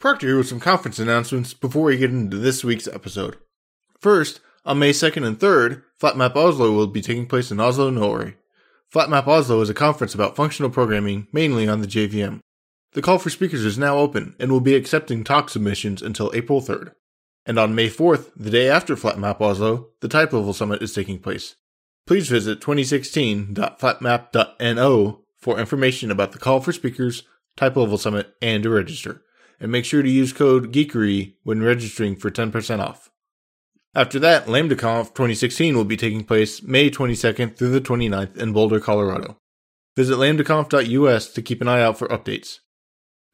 Proctor here with some conference announcements before we get into this week's episode. First, on May 2nd and 3rd, FlatMap Oslo will be taking place in Oslo, Norway. FlatMap Oslo is a conference about functional programming, mainly on the JVM. The call for speakers is now open and will be accepting talk submissions until April 3rd. And on May 4th, the day after FlatMap Oslo, the Type Level Summit is taking place. Please visit 2016.flatmap.no for information about the call for speakers, Type Level Summit, and to register. And make sure to use code GEEKERY when registering for 10% off. After that, LambdaConf 2016 will be taking place May 22nd through the 29th in Boulder, Colorado. Visit lambdaconf.us to keep an eye out for updates.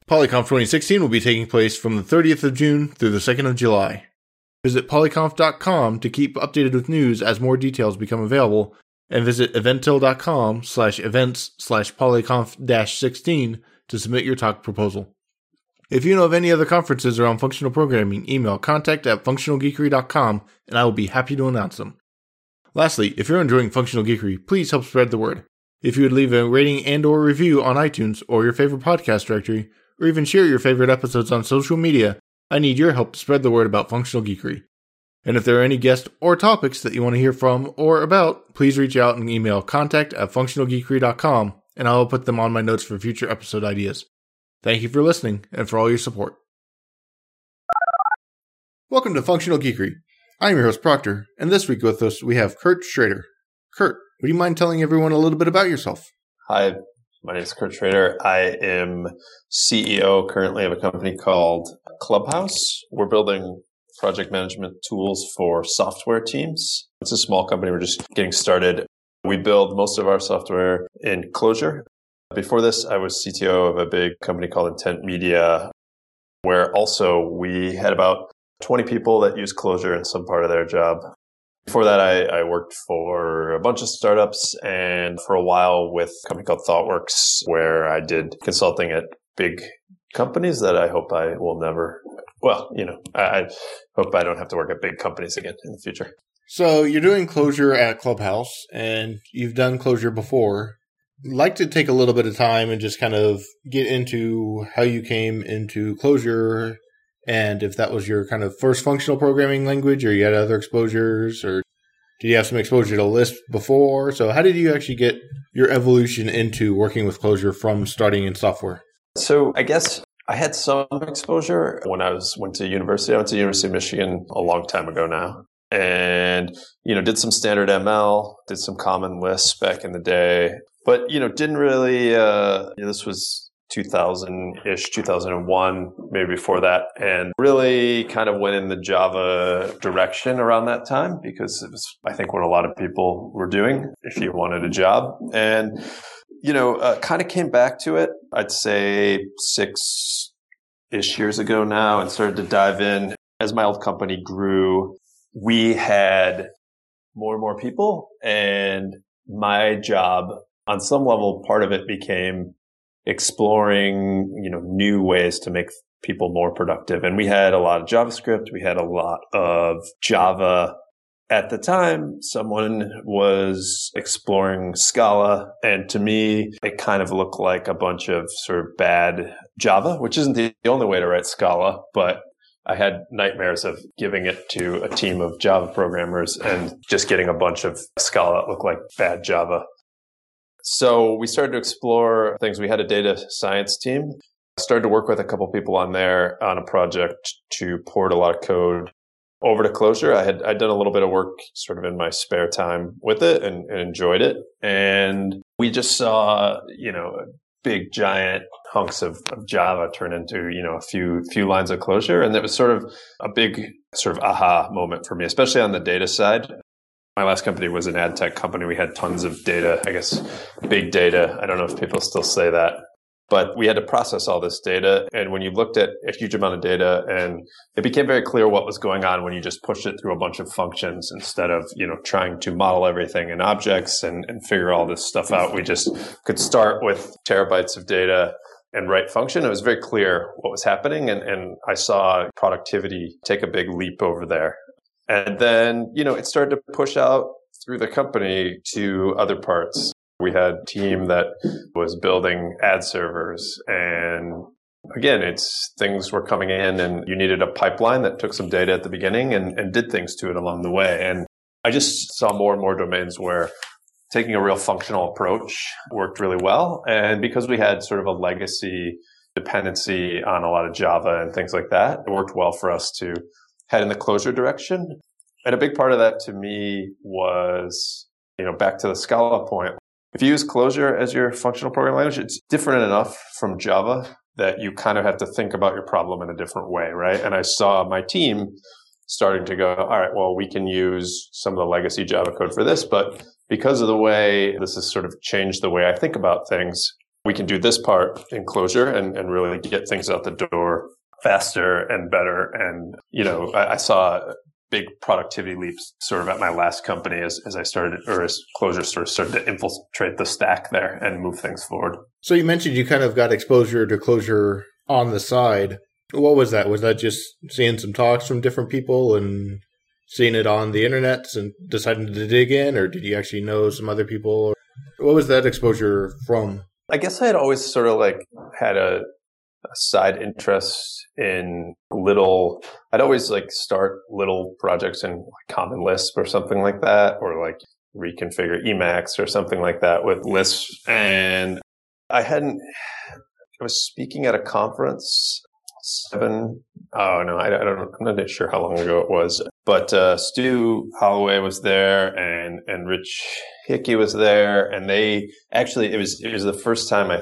PolyConf 2016 will be taking place from the 30th of June through the 2nd of July. Visit polyconf.com to keep updated with news as more details become available, and visit eventil.com slash events slash polyconf-16 to submit your talk proposal. If you know of any other conferences around functional programming, email contact at functionalgeekery.com and I will be happy to announce them. Lastly, if you're enjoying Functional Geekery, please help spread the word. If you would leave a rating and or review on iTunes or your favorite podcast directory, or even share your favorite episodes on social media, I need your help to spread the word about functional geekery. And if there are any guests or topics that you want to hear from or about, please reach out and email contact at functionalgeekery.com and I will put them on my notes for future episode ideas. Thank you for listening and for all your support. Welcome to Functional Geekery. I'm your host, Proctor, and this week with us we have Kurt Schrader. Kurt, would you mind telling everyone a little bit about yourself? Hi, my name is Kurt Schrader. I am CEO currently of a company called Clubhouse. We're building project management tools for software teams. It's a small company. We're just getting started. We build most of our software in Clojure. Before this, I was CTO of a big company called Intent Media, where also we had about 20 people that use Clojure in some part of their job. Before that, I, I, worked for a bunch of startups and for a while with a company called ThoughtWorks, where I did consulting at big companies that I hope I will never, well, you know, I, I hope I don't have to work at big companies again in the future. So you're doing Clojure at Clubhouse and you've done Clojure before. Like to take a little bit of time and just kind of get into how you came into Clojure and if that was your kind of first functional programming language or you had other exposures or did you have some exposure to Lisp before? So how did you actually get your evolution into working with Clojure from starting in software? So I guess I had some exposure when I was went to university. I went to University of Michigan a long time ago now. And, you know, did some standard ML, did some common Lisp back in the day, but, you know, didn't really, uh, this was 2000 ish, 2001, maybe before that, and really kind of went in the Java direction around that time because it was, I think, what a lot of people were doing if you wanted a job. And, you know, uh, kind of came back to it, I'd say six ish years ago now and started to dive in. As my old company grew, we had more and more people and my job on some level, part of it became exploring, you know, new ways to make people more productive. And we had a lot of JavaScript. We had a lot of Java. At the time, someone was exploring Scala. And to me, it kind of looked like a bunch of sort of bad Java, which isn't the only way to write Scala, but I had nightmares of giving it to a team of Java programmers and just getting a bunch of Scala that looked like bad Java. So we started to explore things. We had a data science team. Started to work with a couple people on there on a project to port a lot of code over to Clojure I had I'd done a little bit of work sort of in my spare time with it and, and enjoyed it. And we just saw, you know, big giant hunks of, of, Java turn into, you know, a few few lines of Clojure And it was sort of a big sort of aha moment for me, especially on the data side. My last company was an ad tech company. We had tons of data, I guess, big data. I don't know if people still say that, but we had to process all this data. And when you looked at a huge amount of data and it became very clear what was going on when you just pushed it through a bunch of functions instead of, you know, trying to model everything in objects and, and figure all this stuff out. We just could start with terabytes of data and write function. It was very clear what was happening. And, and I saw productivity take a big leap over there. And then, you know, it started to push out through the company to other parts. We had a team that was building ad servers and again, it's things were coming in and you needed a pipeline that took some data at the beginning and, and did things to it along the way. And I just saw more and more domains where taking a real functional approach worked really well. And because we had sort of a legacy dependency on a lot of Java and things like that, it worked well for us to head in the Clojure direction. And a big part of that to me was, you know, back to the Scala point. If you use Clojure as your functional programming language, it's different enough from Java that you kind of have to think about your problem in a different way, right? And I saw my team starting to go, all right, well, we can use some of the legacy Java code for this, but because of the way this has sort of changed the way I think about things, we can do this part in Clojure and, and really get things out the door faster and better. And, you know, I, I saw big productivity leaps sort of at my last company as, as I started, or as Clojure sort of started to infiltrate the stack there and move things forward. So you mentioned you kind of got exposure to Clojure on the side. What was that? Was that just seeing some talks from different people and seeing it on the internet and deciding to dig in, or did you actually know some other people? What was that exposure from? I guess I had always sort of like had a, a side interest in little. I'd always like start little projects in like Common Lisp or something like that, or like reconfigure Emacs or something like that with Lisp. And I hadn't. I was speaking at a conference seven. Oh no, I, I don't. Know I'm not sure how long ago it was. But uh, Stu Halloway was there, and and Rich Hickey was there, and they actually it was it was the first time I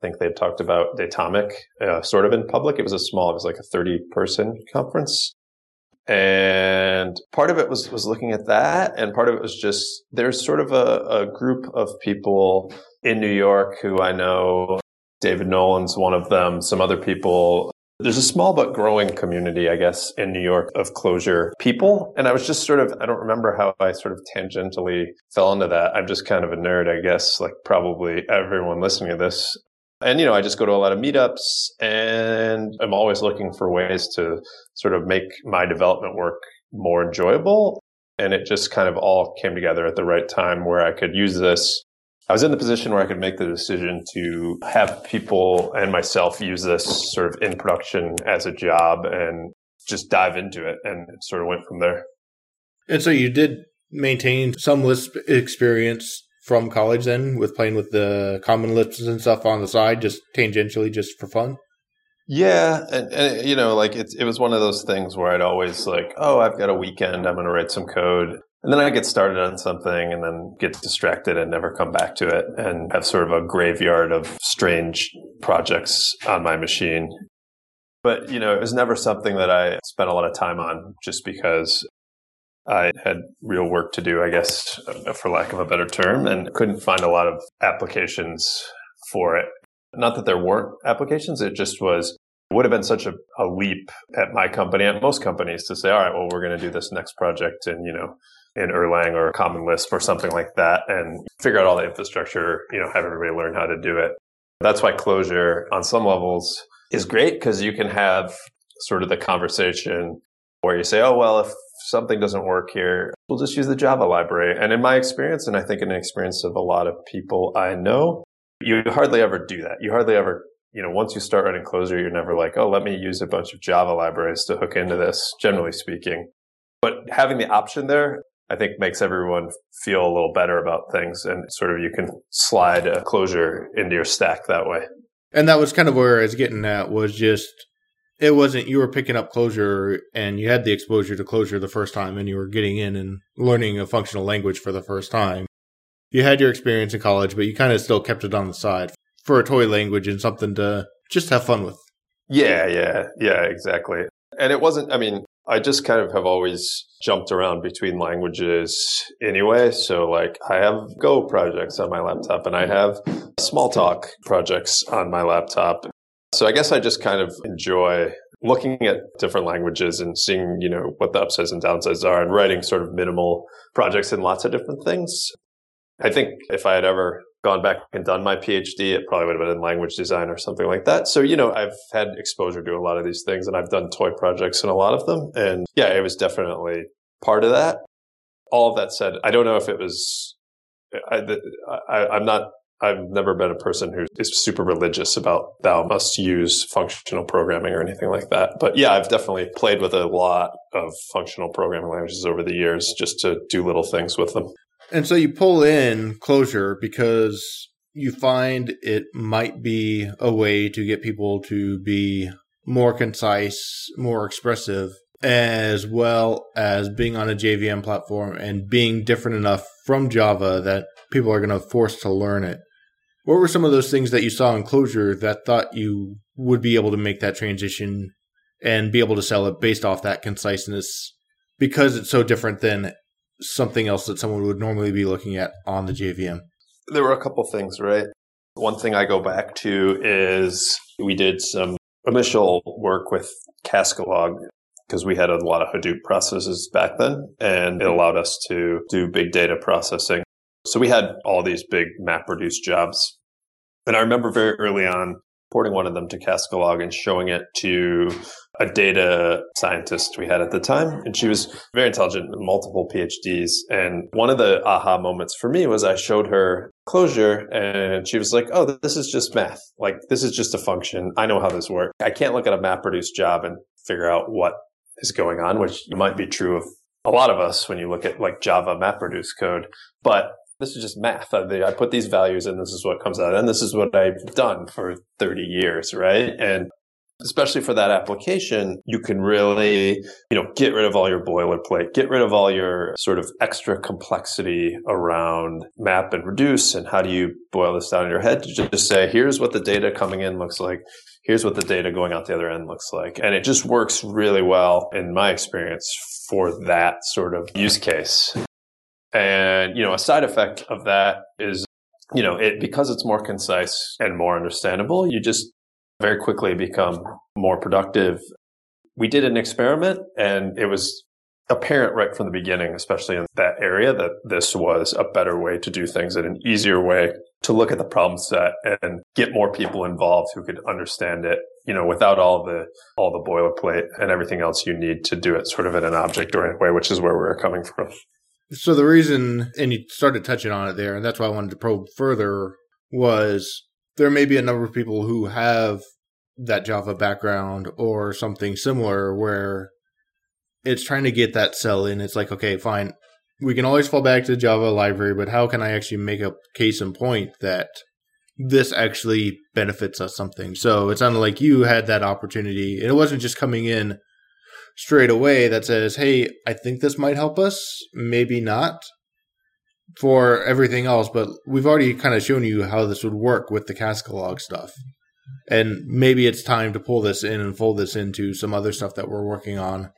think they talked about Datomic uh, sort of in public. It was a small, it was like a 30 person conference. And part of it was, was looking at that. And part of it was just, there's sort of a, a group of people in New York who I know. David Nolen's one of them. Some other people there's a small but growing community, I guess, in New York of Clojure people. And I was just sort of, I don't remember how I sort of tangentially fell into that. I'm just kind of a nerd, I guess, like probably everyone listening to this. And, you know, I just go to a lot of meetups and I'm always looking for ways to sort of make my development work more enjoyable. And it just kind of all came together at the right time where I could use this I was in the position where I could make the decision to have people and myself use this sort of in production as a job and just dive into it. And it sort of went from there. And so you did maintain some Lisp experience from college then with playing with the common Lisps and stuff on the side, just tangentially, just for fun? Yeah, and, and, you know, like it, it was one of those things where I'd always like, oh, I've got a weekend, I'm going to write some code, and then I get started on something and then get distracted and never come back to it and have sort of a graveyard of strange projects on my machine. But, you know, it was never something that I spent a lot of time on just because I had real work to do, I guess, for lack of a better term, and couldn't find a lot of applications for it. Not that there weren't applications, it just was would have been such a, a leap at my company and most companies to say, all right, well, we're going to do this next project and, you know, in Erlang or Common Lisp or something like that and figure out all the infrastructure, you know, have everybody learn how to do it. That's why Clojure on some levels is great because you can have sort of the conversation where you say, oh, well, if something doesn't work here, we'll just use the Java library. And in my experience, and I think in the experience of a lot of people I know, you hardly ever do that. You hardly ever, you know, once you start writing Clojure, you're never like, oh, let me use a bunch of Java libraries to hook into this, generally speaking. But having the option there I think makes everyone feel a little better about things and sort of you can slide a Clojure into your stack that way. And that was kind of where I was getting at was just it wasn't you were picking up Clojure and you had the exposure to Clojure the first time and you were getting in and learning a functional language for the first time. You had your experience in college, but you kind of still kept it on the side for a toy language and something to just have fun with. Yeah, yeah, yeah, exactly. And it wasn't, I mean, I just kind of have always jumped around between languages anyway. So, like, I have Go projects on my laptop and I have Smalltalk projects on my laptop. So, I guess I just kind of enjoy looking at different languages and seeing, you know, what the upsides and downsides are and writing sort of minimal projects in lots of different things. I think if I had ever gone back and done my PhD, it probably would have been in language design or something like that. So, you know, I've had exposure to a lot of these things and I've done toy projects in a lot of them. And yeah, it was definitely part of that. All of that said, I don't know if it was, I, am not I've never been a person who is super religious about thou must use functional programming or anything like that. But yeah, I've definitely played with a lot of functional programming languages over the years just to do little things with them. And so you pull in Clojure because you find it might be a way to get people to be more concise, more expressive, as well as being on a JVM platform and being different enough from Java that people are going to force to learn it. What were some of those things that you saw in Clojure that thought you would be able to make that transition and be able to sell it based off that conciseness because it's so different than something else that someone would normally be looking at on the JVM? There were a couple things, right? One thing I go back to is we did some initial work with Cascalog because we had a lot of Hadoop processes back then, and it allowed us to do big data processing. So we had all these big MapReduce jobs. And I remember very early on porting one of them to Cascalog and showing it to a data scientist we had at the time. And she was very intelligent, multiple PhDs. And one of the aha moments for me was I showed her Clojure and she was like, Oh, this is just math. Like, this is just a function. I know how this works. I can't look at a MapReduce job and figure out what is going on, which might be true of a lot of us when you look at like Java MapReduce code. But this is just math. I put these values in, this is what comes out. And this is what I've done for 30 years, right? And especially for that application, you can really, you know, get rid of all your boilerplate, get rid of all your sort of extra complexity around map and reduce. And how do you boil this down in your head to just say, here's what the data coming in looks like. Here's what the data going out the other end looks like. And it just works really well in my experience for that sort of use case. And, you know, a side effect of that is, you know, it, because it's more concise and more understandable, you just very quickly become more productive. We did an experiment and it was apparent right from the beginning, especially in that area, that this was a better way to do things and an easier way to look at the problem set and get more people involved who could understand it, you know, without all the all the boilerplate and everything else you need to do it sort of in an object oriented way, which is where we we're coming from. So the reason, and you started touching on it there, and that's why I wanted to probe further, was there may be a number of people who have that Java background or something similar where it's trying to get that sell in. It's like, okay, fine. We can always fall back to the Java library, but how can I actually make a case in point that this actually benefits us something? So it sounded like you had that opportunity. And it wasn't just coming in straight away that says, hey, I think this might help us, maybe not for everything else, but we've already kind of shown you how this would work with the Cascalog stuff. And maybe it's time to pull this in and fold this into some other stuff that we're working on.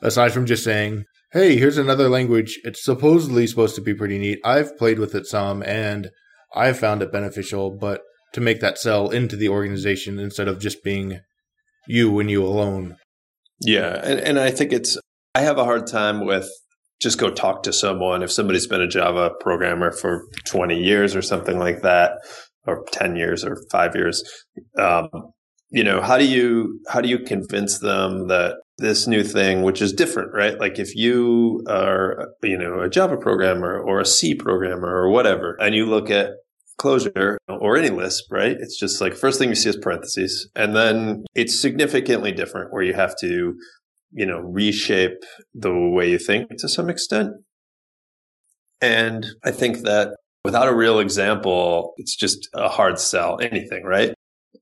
Aside from just saying, hey, here's another language. It's supposedly supposed to be pretty neat. I've played with it some and I've found it beneficial, but to make that sell into the organization instead of just being you and you alone. Yeah. And, and I think it's, I have a hard time with just go talk to someone. If somebody's been a Java programmer for 20 years or something like that, or 10 years or five years, um, you know, how do you, how do you convince them that this new thing, which is different, right? Like if you are, you know, a Java programmer or a C programmer or whatever, and you look at Clojure or any Lisp, right? It's just like first thing you see is parentheses. And then it's significantly different where you have to, you know, reshape the way you think to some extent. And I think that without a real example, it's just a hard sell, anything, right?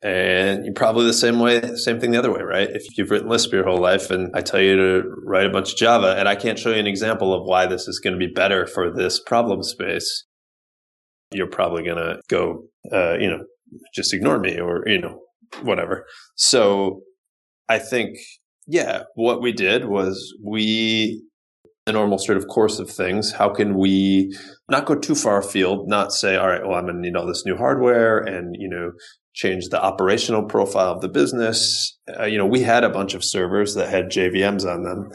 And you're probably the same way, same thing the other way, right? If you've written Lisp your whole life and I tell you to write a bunch of Java and I can't show you an example of why this is going to be better for this problem space, you're probably going to go, uh, you know, just ignore me or, you know, whatever. So I think, yeah, what we did was we, the normal sort of course of things, how can we not go too far afield, not say, all right, well, I'm going to need all this new hardware and, you know, change the operational profile of the business. Uh, you know, we had a bunch of servers that had JVMs on them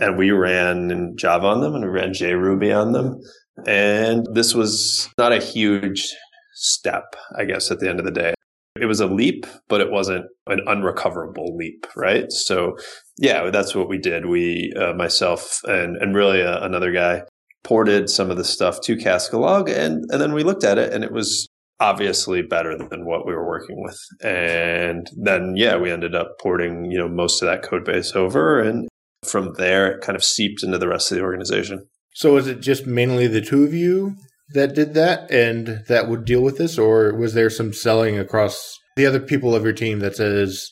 and we ran Java on them and we ran JRuby on them. And this was not a huge step, I guess, at the end of the day. It was a leap, but it wasn't an unrecoverable leap, right? So, yeah, that's what we did. We, uh, myself, and and really uh, another guy, ported some of the stuff to Cascalog, and and then we looked at it, and it was obviously better than what we were working with. And then, yeah, we ended up porting, you know, most of that code base over. And from there, it kind of seeped into the rest of the organization. So was it just mainly the two of you that did that and that would deal with this? Or was there some selling across the other people of your team that says,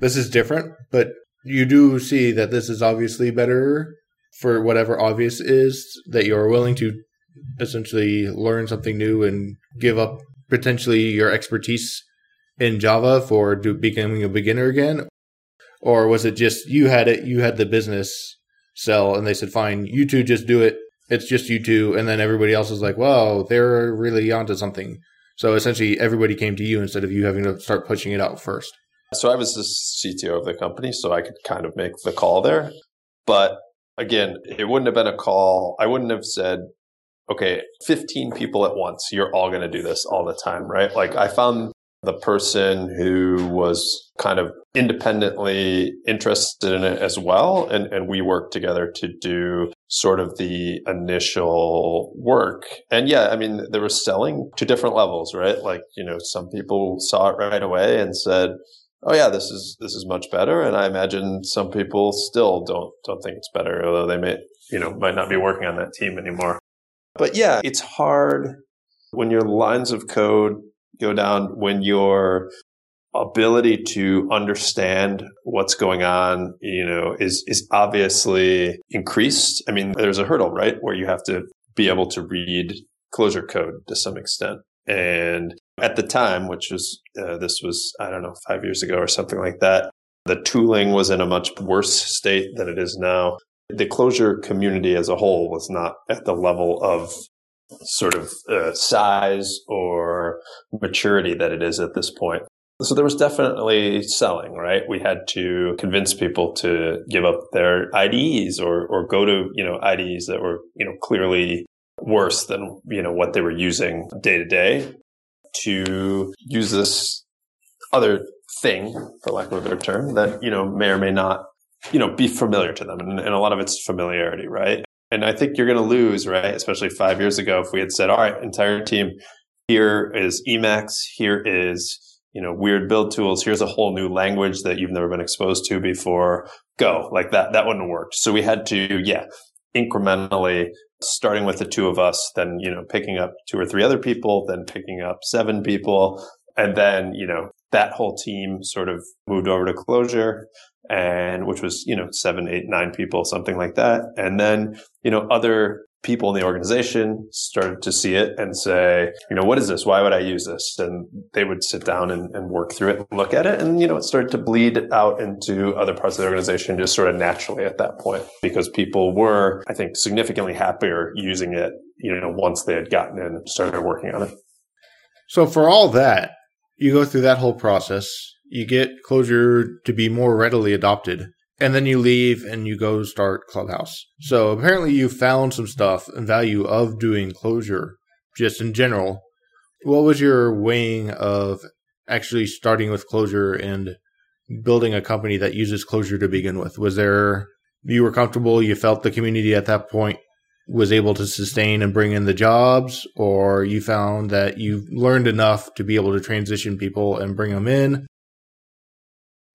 this is different, but you do see that this is obviously better for whatever obvious is that you're willing to essentially learn something new and give up potentially your expertise in Java for do, becoming a beginner again? Or was it just you had it, you had the business sell, and they said, fine, you two just do it. It's just you two. And then everybody else was like, wow, they're really onto something. So essentially, everybody came to you instead of you having to start pushing it out first. So I was the CTO of the company, so I could kind of make the call there. But again, it wouldn't have been a call. I wouldn't have said, okay, 15 people at once, you're all going to do this all the time, right? Like I found the person who was kind of independently interested in it as well. And, and we worked together to do sort of the initial work. And yeah, I mean, there was selling to different levels, right? Like, you know, some people saw it right away and said, oh yeah, this is this is much better. And I imagine some people still don't don't think it's better, although they may you know might not be working on that team anymore. But yeah, it's hard when your lines of code go down, when your ability to understand what's going on, you know, is is obviously increased. I mean, there's a hurdle, right, where you have to be able to read Clojure code to some extent. And at the time, which was, uh, this was, I don't know, five years ago or something like that, the tooling was in a much worse state than it is now. The Clojure community as a whole was not at the level of sort of uh, size or maturity that it is at this point. So there was definitely selling, right? We had to convince people to give up their IDEs or, or go to, you know, IDEs that were, you know, clearly worse than you know what they were using day to day to use this other thing for lack of a better term that you know may or may not you know be familiar to them and, and a lot of it's familiarity right and i think you're going to lose right especially five years ago if we had said all right entire team here is emacs here is you know weird build tools here's a whole new language that you've never been exposed to before go like that that wouldn't worked so we had to yeah incrementally starting with the two of us, then, you know, picking up two or three other people, then picking up seven people. And then, you know, that whole team sort of moved over to Clojure and which was, you know, seven, eight, nine people, something like that. And then, you know, other people in the organization started to see it and say, you know, what is this? Why would I use this? And they would sit down and, and, work through it and look at it. And, you know, it started to bleed out into other parts of the organization just sort of naturally at that point because people were, I think, significantly happier using it, you know, once they had gotten in and started working on it. So for all that, you go through that whole process, you get Clojure to be more readily adopted and then you leave and you go start Clubhouse. So apparently you found some stuff and value of doing Clojure just in general. What was your weighing of actually starting with Clojure and building a company that uses Clojure to begin with? Was there you were comfortable, you felt the community at that point was able to sustain and bring in the jobs, or you found that you learned enough to be able to transition people and bring them in?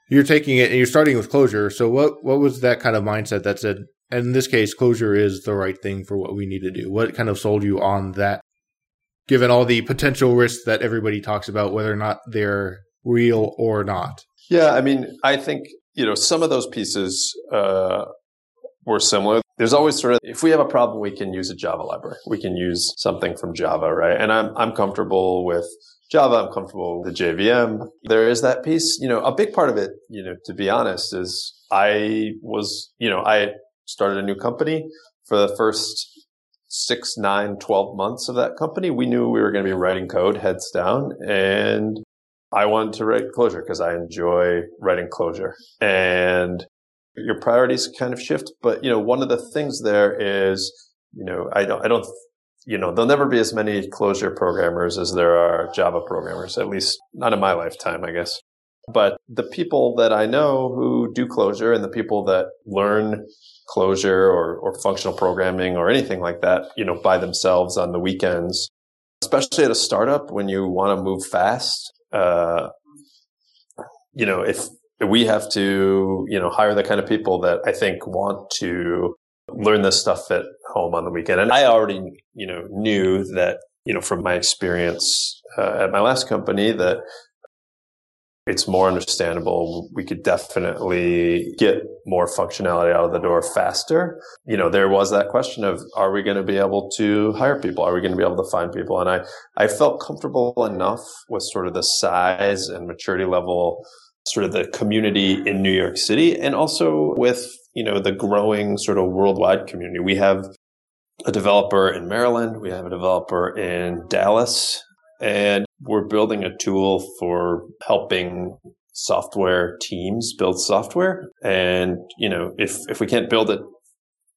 you're taking it and you're starting with Clojure. So what what was that kind of mindset that said, in this case, Clojure is the right thing for what we need to do? What kind of sold you on that? Given all the potential risks that everybody talks about, whether or not they're real or not. Yeah, I mean, I think you know some of those pieces uh, were similar. There's always sort of if we have a problem, we can use a Java library. We can use something from Java, right? And I'm I'm comfortable with Java, I'm comfortable with the JVM. There is that piece, you know, a big part of it, you know, to be honest, is I was, you know, I started a new company for the first six, nine, 12 months of that company. We knew we were going to be writing code heads down and I wanted to write Clojure because I enjoy writing Clojure and your priorities kind of shift. But, you know, one of the things there is, you know, I don't, I don't you know, there'll never be as many Clojure programmers as there are Java programmers, at least not in my lifetime, I guess. But the people that I know who do Clojure and the people that learn Clojure or, or functional programming or anything like that, you know, by themselves on the weekends, especially at a startup when you want to move fast. Uh, you know, if we have to, you know, hire the kind of people that I think want to learn this stuff at home on the weekend. And I already, you know, knew that, you know, from my experience uh, at my last company that it's more understandable. We could definitely get more functionality out of the door faster. You know, there was that question of, are we going to be able to hire people? Are we going to be able to find people? And I, I felt comfortable enough with sort of the size and maturity level, sort of the community in New York City and also with, you know, the growing sort of worldwide community. We have a developer in Maryland. We have a developer in Dallas and we're building a tool for helping software teams build software. And, you know, if, if we can't build it,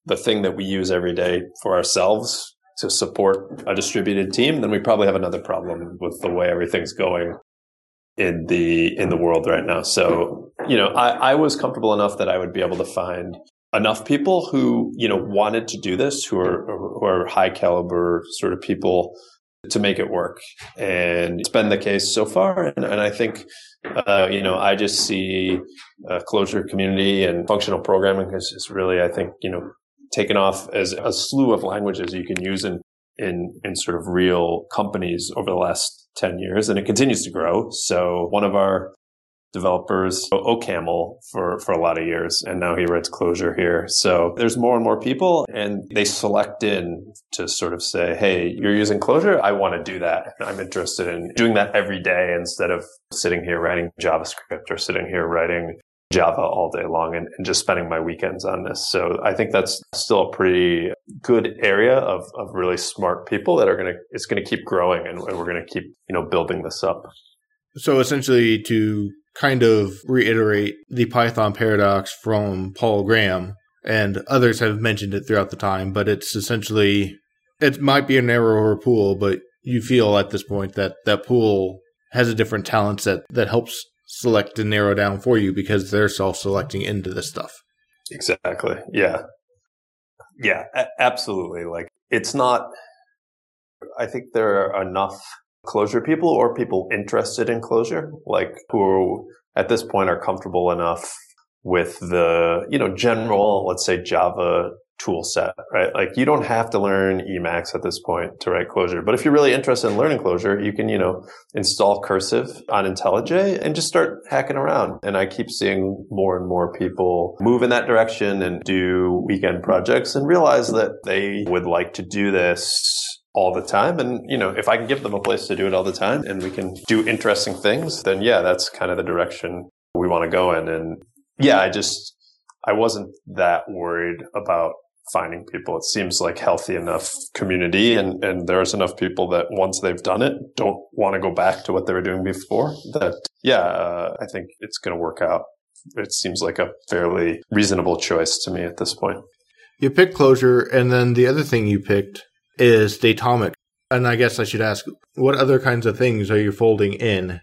the thing that we use every day for ourselves to support a distributed team, then we probably have another problem with the way everything's going in the in the world right now. So, you know, I, I was comfortable enough that I would be able to find enough people who, you know, wanted to do this, who are who are high caliber sort of people to make it work. And it's been the case so far. And, and I think, uh, you know, I just see a Clojure community and functional programming is, is really, I think, you know, taken off as a slew of languages you can use in, in, in sort of real companies over the last 10 years. And it continues to grow. So one of our developers OCaml for, for a lot of years. And now he writes Clojure here. So there's more and more people and they select in to sort of say, Hey, you're using Clojure. I want to do that. I'm interested in doing that every day instead of sitting here writing JavaScript or sitting here writing Java all day long and, and, just spending my weekends on this. So I think that's still a pretty good area of, of really smart people that are going to, it's going to keep growing and, and we're going to keep, you know, building this up. So essentially to kind of reiterate the Python paradox from Paul Graham, and others have mentioned it throughout the time, but it's essentially it might be a narrower pool, but you feel at this point that that pool has a different talent set that helps select and narrow down for you because they're self-selecting into this stuff. Exactly. Yeah. Yeah, a- absolutely. Like it's not I think there are enough Clojure people or people interested in Clojure, like who at this point are comfortable enough with the, you know, general, let's say Java tool set, right? Like you don't have to learn Emacs at this point to write Clojure. But if you're really interested in learning Clojure, you can, you know, install cursive on IntelliJ and just start hacking around. And I keep seeing more and more people move in that direction and do weekend projects and realize that they would like to do this all the time. And, you know, if I can give them a place to do it all the time and we can do interesting things, then yeah, that's kind of the direction we want to go in. And yeah, I just, I wasn't that worried about finding people. It seems like healthy enough community and, and there's enough people that once they've done it, don't want to go back to what they were doing before that, yeah, uh, I think it's going to work out. It seems like a fairly reasonable choice to me at this point. You picked Clojure. and then the other thing you picked is Datomic. And I guess I should ask, what other kinds of things are you folding in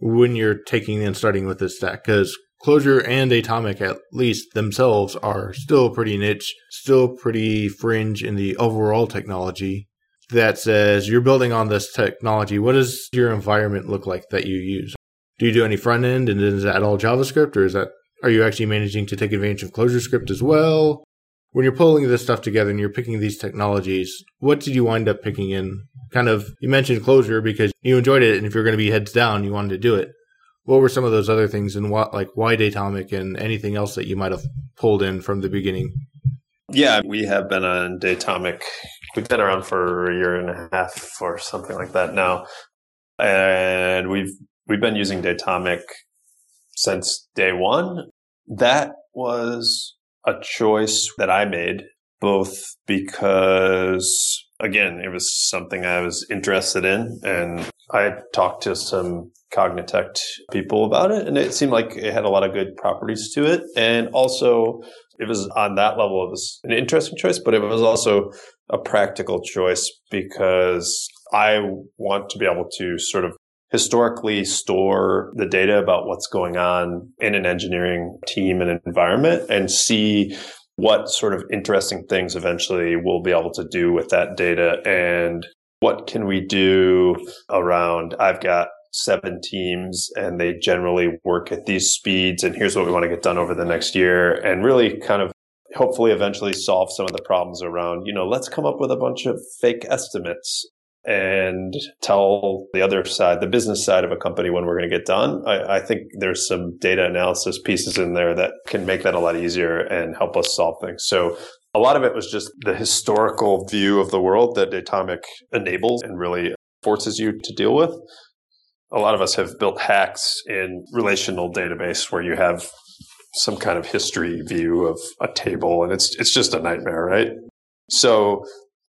when you're taking and starting with this stack? Because Clojure and Datomic, at least themselves, are still pretty niche, still pretty fringe in the overall technology. That says you're building on this technology. What does your environment look like that you use? Do you do any front end, and is that all JavaScript, or is that are you actually managing to take advantage of ClojureScript as well? when you're pulling this stuff together and you're picking these technologies, what did you wind up picking in? Kind of, you mentioned Clojure because you enjoyed it, and if you're going to be heads down, you wanted to do it. What were some of those other things, and what, like, why Datomic and anything else that you might have pulled in from the beginning? Yeah, we have been on Datomic. We've been around for a year and a half or something like that now, and we've we've been using Datomic since day one. That was a choice that I made, both because, again, it was something I was interested in. And I talked to some Cognitect people about it, and it seemed like it had a lot of good properties to it. And also, it was on that level, it was an interesting choice, but it was also a practical choice because I want to be able to sort of historically store the data about what's going on in an engineering team and environment and see what sort of interesting things eventually we'll be able to do with that data and what can we do around I've got seven teams and they generally work at these speeds and here's what we want to get done over the next year and really kind of hopefully eventually solve some of the problems around, you know, let's come up with a bunch of fake estimates and tell the other side, the business side of a company when we're going to get done. I, I, think there's some data analysis pieces in there that can make that a lot easier and help us solve things. So a lot of it was just the historical view of the world that Datomic enables and really forces you to deal with. A lot of us have built hacks in relational database where you have some kind of history view of a table and it's it's just a nightmare, right? So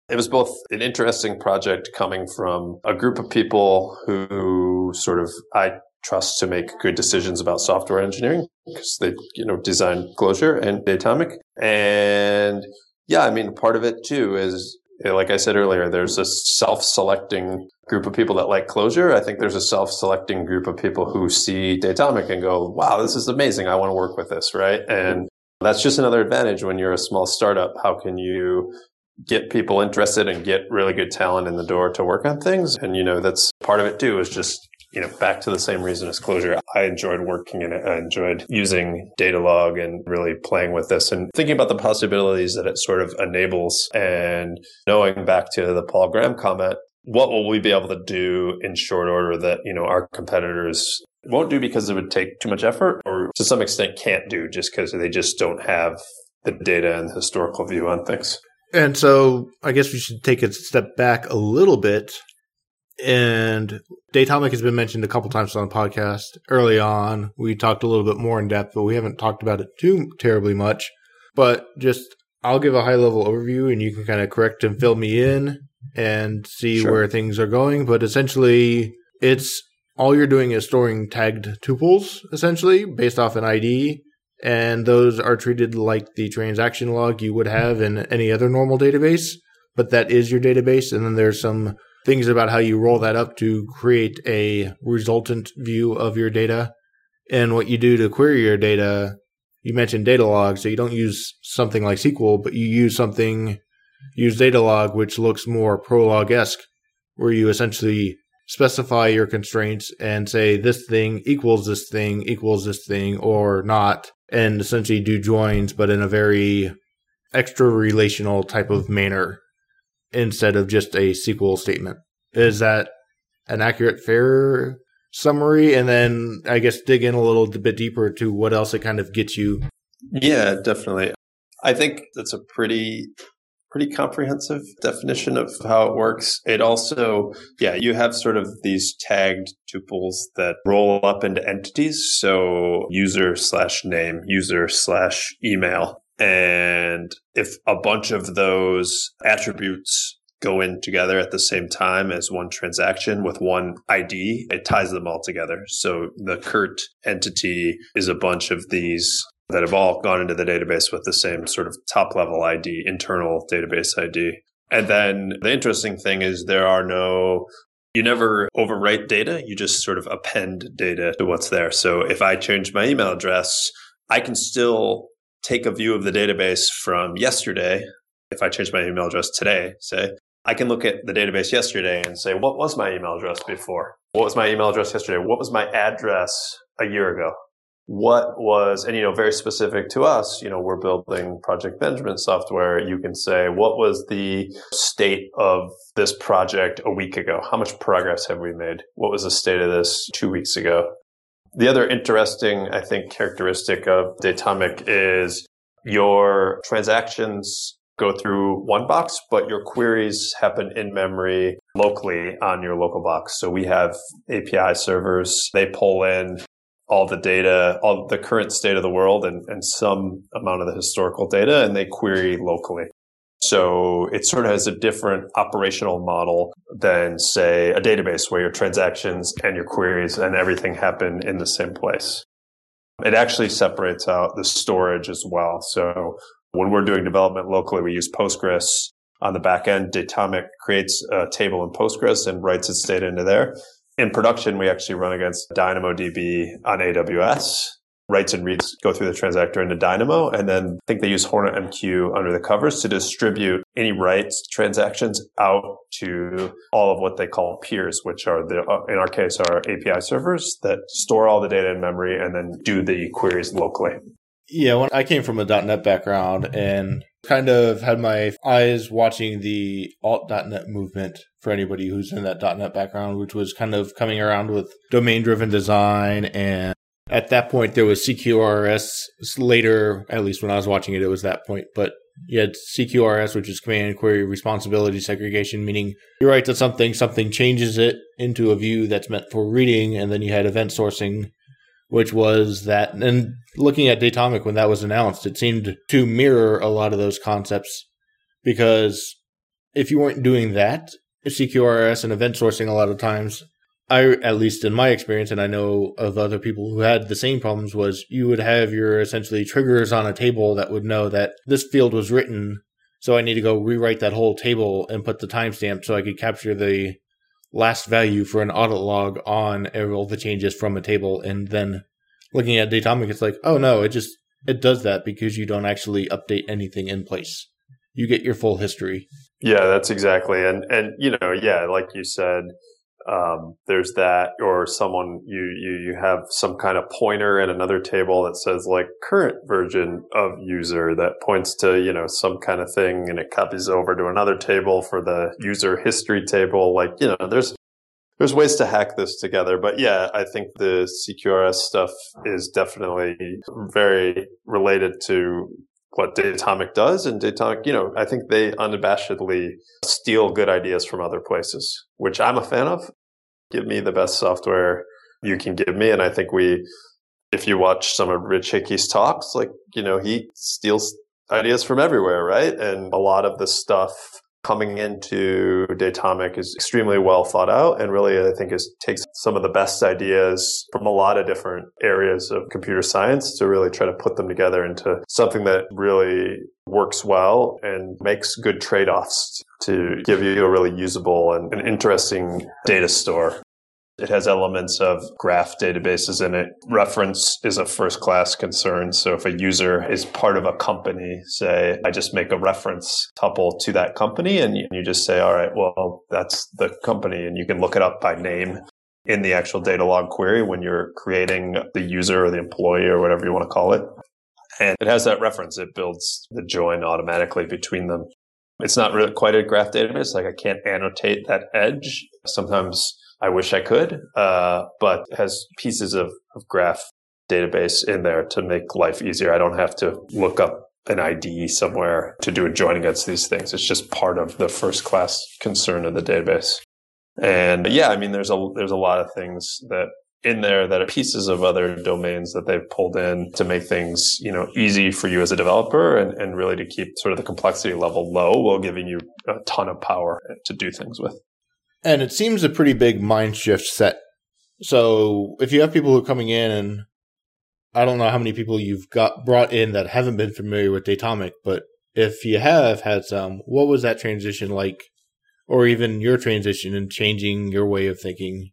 it was both an interesting project coming from a group of people who sort of I trust to make good decisions about software engineering because they, you know, design Clojure and Datomic. And yeah, I mean, part of it too is, eh, like I said earlier, there's a self-selecting group of people that like Clojure. I think there's a self-selecting group of people who see Datomic and go, wow, this is amazing. I want to work with this, right? And that's just another advantage when you're a small startup. How can you get people interested and get really good talent in the door to work on things? And, you know, that's part of it too, is just you know, back to the same reason as Clojure. I enjoyed working in it. I enjoyed using Datalog and really playing with this and thinking about the possibilities that it sort of enables and knowing back to the Paul Graham comment, what will we be able to do in short order that, you know, our competitors won't do because it would take too much effort or to some extent can't do just because they just don't have the data and the historical view on things. And so I guess we should take a step back a little bit and Datomic has been mentioned a couple times on the podcast. Early on, we talked a little bit more in depth, but we haven't talked about it too terribly much. But just I'll give a high level overview and you can kind of correct and fill me in and see sure. where things are going. But essentially, it's all you're doing is storing tagged tuples, essentially, based off an ID. And those are treated like the transaction log you would have in any other normal database. But that is your database. And then there's some things about how you roll that up to create a resultant view of your data and what you do to query your data. You mentioned Datalog, so you don't use something like SQL, but you use something, use Datalog, which looks more Prolog esque, where you essentially specify your constraints and say this thing equals this thing equals this thing or not, and essentially do joins, but in a very extra relational type of manner instead of just a SQL statement. Is that an accurate, fair summary? And then I guess dig in a little bit deeper to what else it kind of gets you. Yeah, definitely. I think that's a pretty pretty comprehensive definition of how it works. It also, yeah, you have sort of these tagged tuples that roll up into entities. So user slash name, user slash email. And if a bunch of those attributes go in together at the same time as one transaction with one ID, it ties them all together. So the Kurt entity is a bunch of these that have all gone into the database with the same sort of top level ID, internal database ID. And then the interesting thing is there are no you never overwrite data, you just sort of append data to what's there. So if I change my email address, I can still take a view of the database from yesterday. If I change my email address today, say, I can look at the database yesterday and say, what was my email address before? What was my email address yesterday? What was my address a year ago? What was, and you know, very specific to us, you know, we're building project management software. You can say, what was the state of this project a week ago? How much progress have we made? What was the state of this two weeks ago? The other interesting, I think, characteristic of Datomic is your transactions go through one box, but your queries happen in memory locally on your local box. So we have API servers. They pull in all the data, all the current state of the world and, and some amount of the historical data, and they query locally. So it sort of has a different operational model than, say, a database where your transactions and your queries and everything happen in the same place. It actually separates out the storage as well. So when we're doing development locally, we use Postgres on the back end. Datomic creates a table in Postgres and writes its data into there. In production, we actually run against DynamoDB on AWS. Writes and reads go through the transactor into Dynamo. And then I think they use Hornet MQ under the covers to distribute any writes transactions out to all of what they call peers, which are the, uh, in our case, are API servers that store all the data in memory and then do the queries locally. Yeah, when I came from a .NET background and kind of had my eyes watching the alt.NET movement for anybody who's in that .NET background, which was kind of coming around with domain-driven design and at that point, there was CQRS. Later, at least when I was watching it, it was that point. But you had CQRS, which is command and query responsibility segregation, meaning you write to something, something changes it into a view that's meant for reading, and then you had event sourcing, which was that. And looking at Datomic when that was announced, it seemed to mirror a lot of those concepts because if you weren't doing that, CQRS and event sourcing a lot of times I, at least in my experience, and I know of other people who had the same problems, was you would have your essentially triggers on a table that would know that this field was written, so I need to go rewrite that whole table and put the timestamp so I could capture the last value for an audit log on all the changes from a table. And then looking at Datomic, it's like, oh no, it just it does that because you don't actually update anything in place. You get your full history. Yeah, that's exactly. And and you know, yeah, like you said um, there's that, or someone you, you you have some kind of pointer in another table that says like current version of user that points to you know some kind of thing, and it copies over to another table for the user history table. Like you know, there's there's ways to hack this together, but yeah, I think the CQRS stuff is definitely very related to what Datomic does. And Datomic, you know, I think they unabashedly steal good ideas from other places, which I'm a fan of. Give me the best software you can give me. And I think we, if you watch some of Rich Hickey's talks, like, you know, he steals ideas from everywhere, right? And a lot of the stuff coming into Datomic is extremely well thought out and really I think is takes some of the best ideas from a lot of different areas of computer science to really try to put them together into something that really works well and makes good trade-offs to give you a really usable and an interesting data store. It has elements of graph databases in it. Reference is a first class concern. So if a user is part of a company, say, I just make a reference tuple to that company and you just say, all right, well, that's the company and you can look it up by name in the actual Datalog query when you're creating the user or the employee or whatever you want to call it. And it has that reference. It builds the join automatically between them. It's not really quite a graph database. Like I can't annotate that edge. Sometimes I wish I could, uh, but has pieces of, of graph database in there to make life easier. I don't have to look up an ID somewhere to do a join against these things. It's just part of the first class concern of the database. And yeah, I mean, there's a, there's a lot of things that in there that are pieces of other domains that they've pulled in to make things, you know, easy for you as a developer and, and really to keep sort of the complexity level low while giving you a ton of power to do things with. And it seems a pretty big mind shift set. So if you have people who are coming in and I don't know how many people you've got brought in that haven't been familiar with Datomic, but if you have had some, what was that transition like? Or even your transition in changing your way of thinking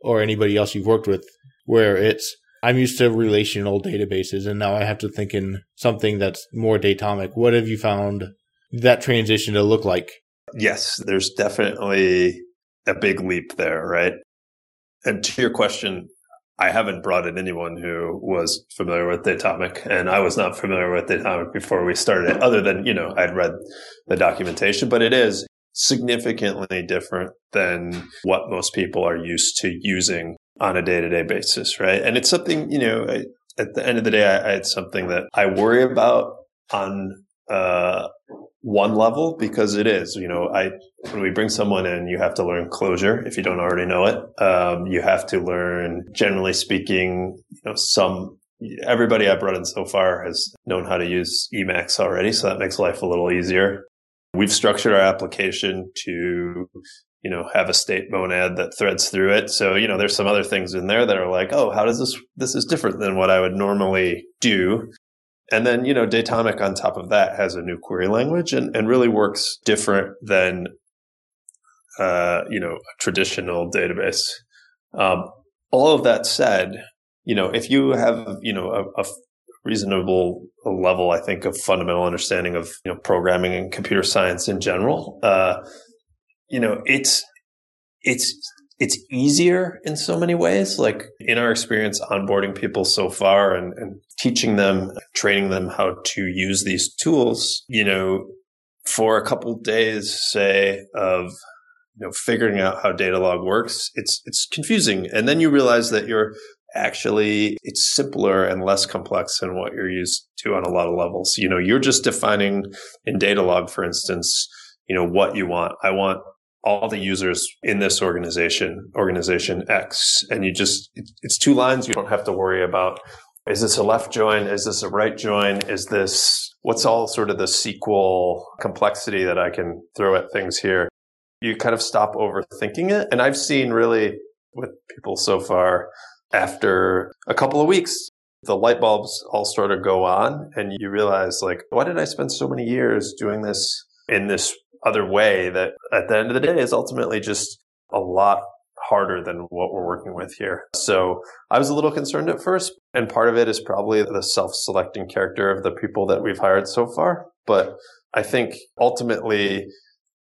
or anybody else you've worked with where it's I'm used to relational databases and now I have to think in something that's more datomic. What have you found that transition to look like? Yes, there's definitely a big leap there, right? And to your question, I haven't brought in anyone who was familiar with Datomic, and I was not familiar with Datomic before we started other than, you know, I'd read the documentation, but it is significantly different than what most people are used to using on a day to day basis, right? And it's something, you know, I, at the end of the day, I, I, it's something that I worry about on uh, one level because it is, you know, I when we bring someone in, you have to learn Clojure if you don't already know it. Um, you have to learn, generally speaking, you know, some. Everybody I've brought in so far has known how to use Emacs already, so that makes life a little easier. We've structured our application to you know have a state monad that threads through it so you know there's some other things in there that are like oh how does this this is different than what i would normally do and then, you know, Datomic on top of that has a new query language and, and really works different than, uh, you know, a traditional database. Um, all of that said, you know, if you have, you know, a, a reasonable level, I think, of fundamental understanding of, you know, programming and computer science in general, uh, you know, it's, it's, it's easier in so many ways. Like in our experience onboarding people so far and, and teaching them, training them how to use these tools, you know, for a couple days, say, of you know figuring out how Datalog works, it's it's confusing. And then you realize that you're actually it's simpler and less complex than what you're used to on a lot of levels. You know, you're just defining in Datalog, for instance, you know, what you want. I want all the users in this organization, organization X, and you just, it's two lines. You don't have to worry about, is this a left join? Is this a right join? Is this, what's all sort of the SQL complexity that I can throw at things here? You kind of stop overthinking it. And I've seen really with people so far after a couple of weeks, the light bulbs all sort of go on and you realize like, why did I spend so many years doing this in this other way that at the end of the day is ultimately just a lot harder than what we're working with here. So I was a little concerned at first, and part of it is probably the self-selecting character of the people that we've hired so far. But I think ultimately,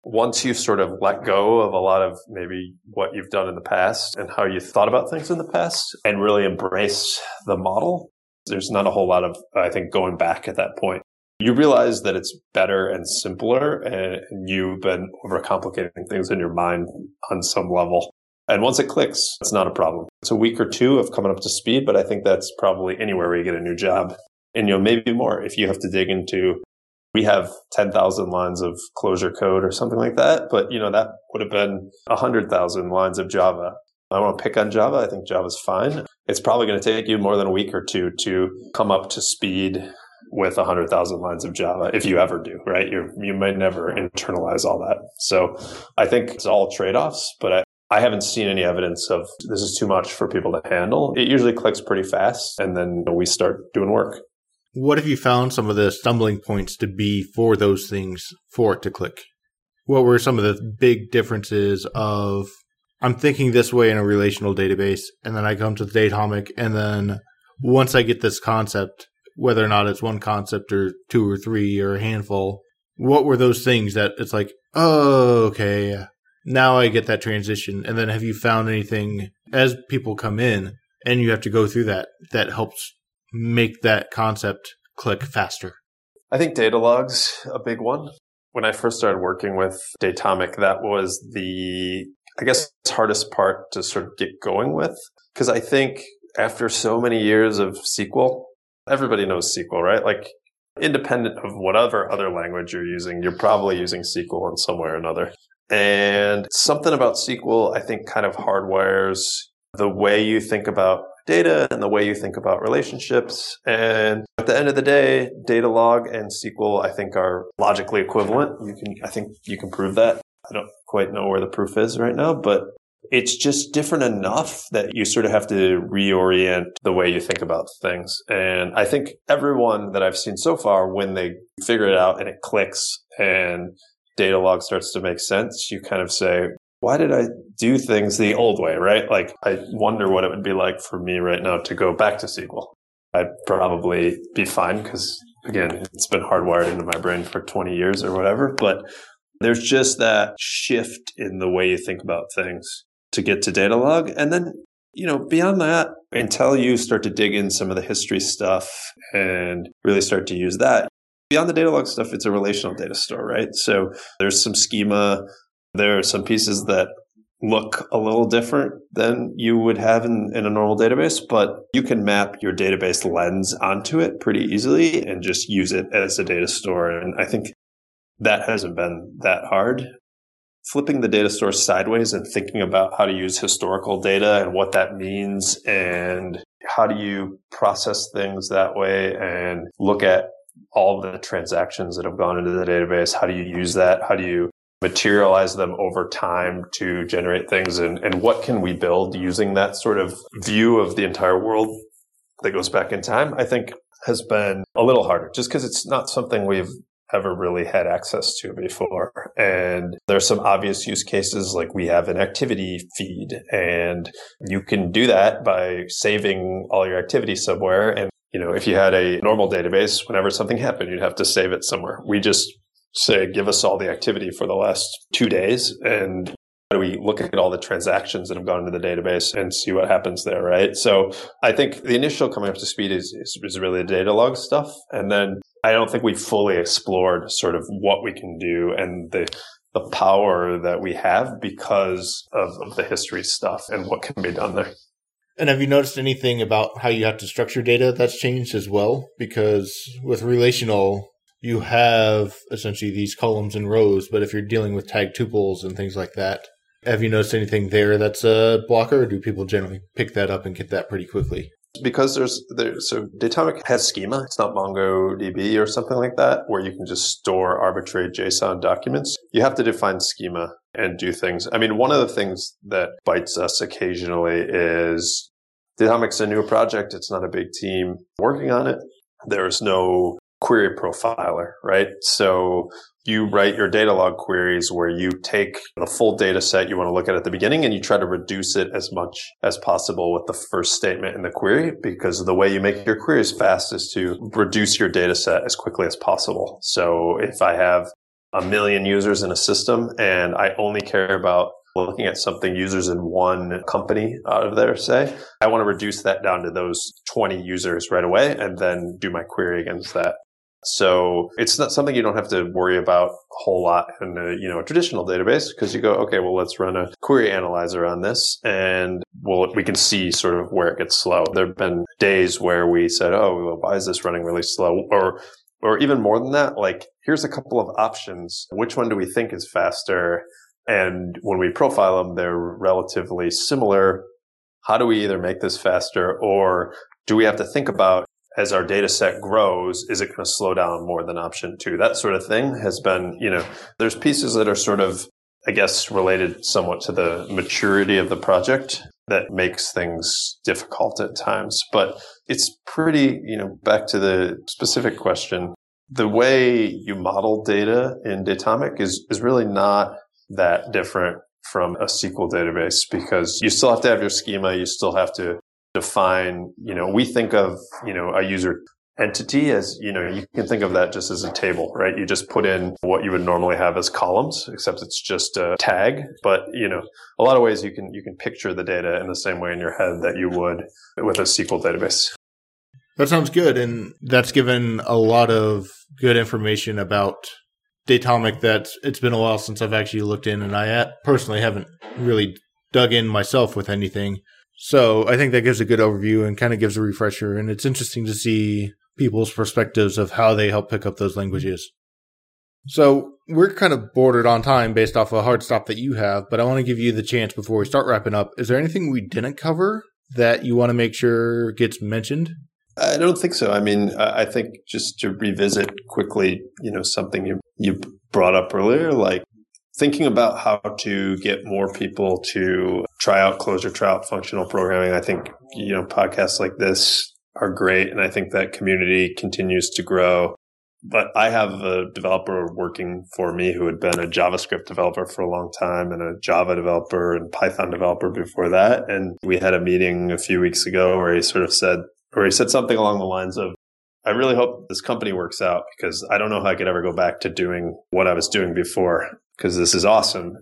once you sort of let go of a lot of maybe what you've done in the past and how you thought about things in the past and really embrace the model, there's not a whole lot of, I think, going back at that point you realize that it's better and simpler and you've been overcomplicating things in your mind on some level. And once it clicks, it's not a problem. It's a week or two of coming up to speed, but I think that's probably anywhere where you get a new job. And you know, maybe more if you have to dig into we have 10,000 lines of Clojure code or something like that, but you know, that would have been 100,000 lines of Java. I want to pick on Java. I think Java's fine. It's probably going to take you more than a week or two to come up to speed with 100,000 lines of Java, if you ever do, right? you you might never internalize all that. So I think it's all trade offs, but I, I haven't seen any evidence of this is too much for people to handle. It usually clicks pretty fast and then we start doing work. What have you found some of the stumbling points to be for those things for it to click? What were some of the big differences of I'm thinking this way in a relational database and then I come to the Datomic and then once I get this concept, whether or not it's one concept or two or three or a handful. What were those things that it's like, oh, okay, now I get that transition? And then have you found anything as people come in and you have to go through that that helps make that concept click faster? I think Datalog's a big one. When I first started working with Datomic, that was the I guess hardest part to sort of get going with because I think after so many years of SQL, Everybody knows SQL, right? Like independent of whatever other language you're using, you're probably using SQL in some way or another. And something about SQL, I think, kind of hardwires the way you think about data and the way you think about relationships. And at the end of the day, Datalog and SQL, I think, are logically equivalent. You can, I think you can prove that. I don't quite know where the proof is right now, but it's just different enough that you sort of have to reorient the way you think about things. And I think everyone that I've seen so far, when they figure it out and it clicks and Datalog starts to make sense, you kind of say, why did I do things the old way, right? Like, I wonder what it would be like for me right now to go back to SQL. I'd probably be fine because, again, it's been hardwired into my brain for 20 years or whatever. But there's just that shift in the way you think about things to get to Datalog. And then, you know, beyond that, until you start to dig in some of the history stuff and really start to use that, beyond the Datalog stuff, it's a relational data store, right? So there's some schema. There are some pieces that look a little different than you would have in, in a normal database, but you can map your database lens onto it pretty easily and just use it as a data store. And I think that hasn't been that hard flipping the data store sideways and thinking about how to use historical data and what that means and how do you process things that way and look at all the transactions that have gone into the database. How do you use that? How do you materialize them over time to generate things? And, and what can we build using that sort of view of the entire world that goes back in time? I think has been a little harder just because it's not something we've ever really had access to before. And there's some obvious use cases like we have an activity feed and you can do that by saving all your activity somewhere. And, you know, if you had a normal database, whenever something happened, you'd have to save it somewhere. We just say, give us all the activity for the last two days and we look at all the transactions that have gone into the database and see what happens there, right? So I think the initial coming up to speed is, is, is really the Datalog stuff. And then I don't think we fully explored sort of what we can do and the the power that we have because of, of the history stuff and what can be done there. And have you noticed anything about how you have to structure data that's changed as well? Because with relational, you have essentially these columns and rows, but if you're dealing with tag tuples and things like that, have you noticed anything there that's a blocker, or do people generally pick that up and get that pretty quickly? Because there's there, so Datomic has schema. It's not MongoDB or something like that, where you can just store arbitrary JSON documents. You have to define schema and do things. I mean, one of the things that bites us occasionally is Datomic's a new project. It's not a big team working on it. There's no query profiler, right? So you write your Datalog queries where you take the full data set you want to look at at the beginning and you try to reduce it as much as possible with the first statement in the query because the way you make your queries fast is to reduce your data set as quickly as possible. So if I have a million users in a system and I only care about looking at something users in one company out of there say, I want to reduce that down to those 20 users right away and then do my query against that. So it's not something you don't have to worry about a whole lot in a, you know, a traditional database because you go, okay, well, let's run a query analyzer on this and well, we can see sort of where it gets slow. There have been days where we said, oh, well, why is this running really slow? Or, or even more than that, like here's a couple of options. Which one do we think is faster? And when we profile them, they're relatively similar. How do we either make this faster or do we have to think about as our data set grows, is it going to slow down more than option two? That sort of thing has been, you know, there's pieces that are sort of, I guess, related somewhat to the maturity of the project that makes things difficult at times. But it's pretty, you know, back to the specific question. The way you model data in Datomic is, is really not that different from a SQL database because you still have to have your schema. You still have to define, you know, we think of, you know, a user entity as, you know, you can think of that just as a table, right? You just put in what you would normally have as columns, except it's just a tag. But, you know, a lot of ways you can, you can picture the data in the same way in your head that you would with a SQL database. That sounds good. And that's given a lot of good information about Datomic that it's been a while since I've actually looked in and I personally haven't really dug in myself with anything. So I think that gives a good overview and kind of gives a refresher. And it's interesting to see people's perspectives of how they help pick up those languages. So we're kind of bordered on time based off a hard stop that you have, but I want to give you the chance before we start wrapping up. Is there anything we didn't cover that you want to make sure gets mentioned? I don't think so. I mean, I think just to revisit quickly, you know, something you you brought up earlier, like thinking about how to get more people to try out Clojure, try out functional programming. I think, you know, podcasts like this are great. And I think that community continues to grow. But I have a developer working for me who had been a JavaScript developer for a long time and a Java developer and Python developer before that. And we had a meeting a few weeks ago where he sort of said, or he said something along the lines of, I really hope this company works out because I don't know how I could ever go back to doing what I was doing before because this is awesome.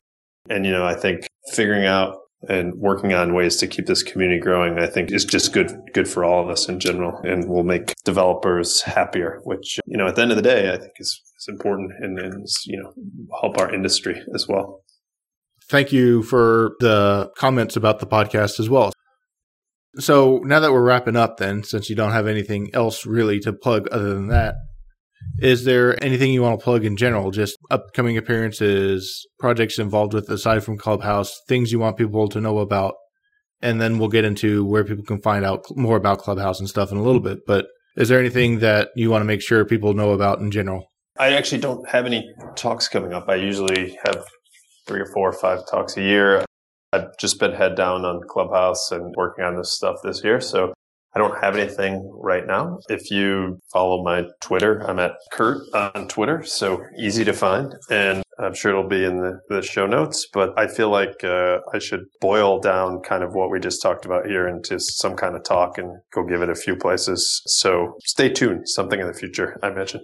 And, you know, I think figuring out and working on ways to keep this community growing, I think is just good, good for all of us in general and will make developers happier, which, you know, at the end of the day, I think is, is important and, and, you know, help our industry as well. Thank you for the comments about the podcast as well. So now that we're wrapping up, then, since you don't have anything else really to plug other than that, is there anything you want to plug in general? Just upcoming appearances, projects involved with aside from Clubhouse, things you want people to know about, and then we'll get into where people can find out more about Clubhouse and stuff in a little bit. But is there anything that you want to make sure people know about in general? I actually don't have any talks coming up. I usually have three or four or five talks a year. I've just been head down on Clubhouse and working on this stuff this year. So I don't have anything right now. If you follow my Twitter, I'm at Kurt on Twitter, so easy to find. And I'm sure it'll be in the, the show notes, but I feel like uh, I should boil down kind of what we just talked about here into some kind of talk and go give it a few places. So stay tuned, something in the future, I mentioned.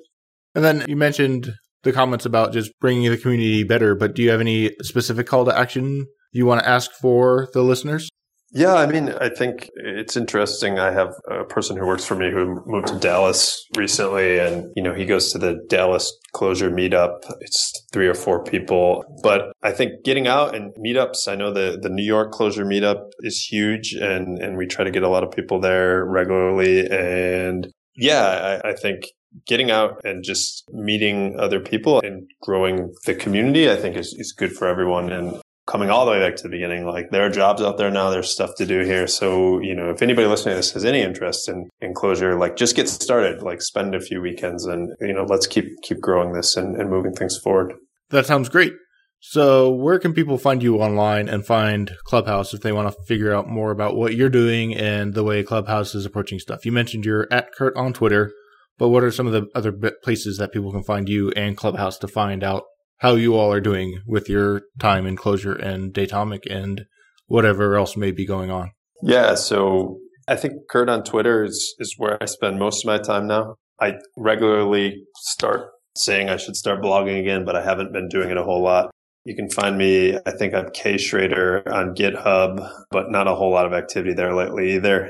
And then you mentioned the comments about just bringing the community better, but do you have any specific call to action you want to ask for the listeners? Yeah, I mean, I think it's interesting. I have a person who works for me who moved to Dallas recently, and you know, he goes to the Dallas Clojure meetup. It's three or four people, but I think getting out and meetups. I know the the New York Clojure meetup is huge, and and we try to get a lot of people there regularly. And yeah, I, I think getting out and just meeting other people and growing the community, I think is, is good for everyone. And coming all the way back to the beginning, like there are jobs out there now, there's stuff to do here. So, you know, if anybody listening to this has any interest in, in Clojure, like just get started, like spend a few weekends and, you know, let's keep, keep growing this and, and moving things forward. That sounds great. So, where can people find you online and find Clubhouse if they want to figure out more about what you're doing and the way Clubhouse is approaching stuff? You mentioned you're at Kurt on Twitter, but what are some of the other places that people can find you and Clubhouse to find out how you all are doing with your time in Clojure and Datomic and whatever else may be going on. Yeah, so I think Kurt on Twitter is, is where I spend most of my time now. I regularly start saying I should start blogging again, but I haven't been doing it a whole lot. You can find me, I think I'm K Schrader on GitHub, but not a whole lot of activity there lately either.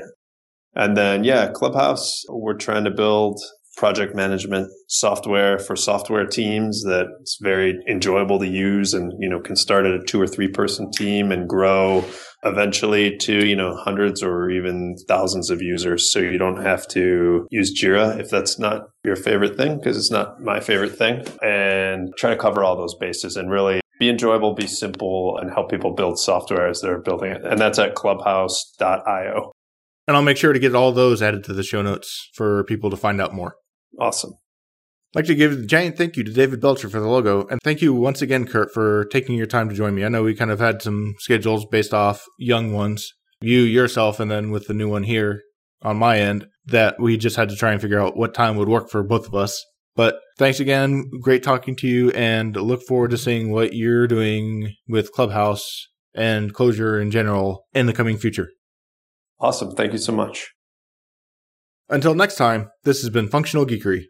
And then, yeah, Clubhouse, we're trying to build project management software for software teams that's very enjoyable to use and you know can start at a two or three person team and grow eventually to you know hundreds or even thousands of users. So you don't have to use jira if that's not your favorite thing because it's not my favorite thing. And try to cover all those bases and really be enjoyable be simple and help people build software as they're building it. And that's at clubhouse.io and I'll make sure to get all those added to the show notes for people to find out more. Awesome. I'd like to give a giant thank you to David Belcher for the logo. And thank you once again, Kurt, for taking your time to join me. I know we kind of had some schedules based off young ones, you yourself, and then with the new one here on my end, that we just had to try and figure out what time would work for both of us. But thanks again. Great talking to you and look forward to seeing what you're doing with Clubhouse and Clojure in general in the coming future. Awesome. Thank you so much. Until next time, this has been Functional Geekery.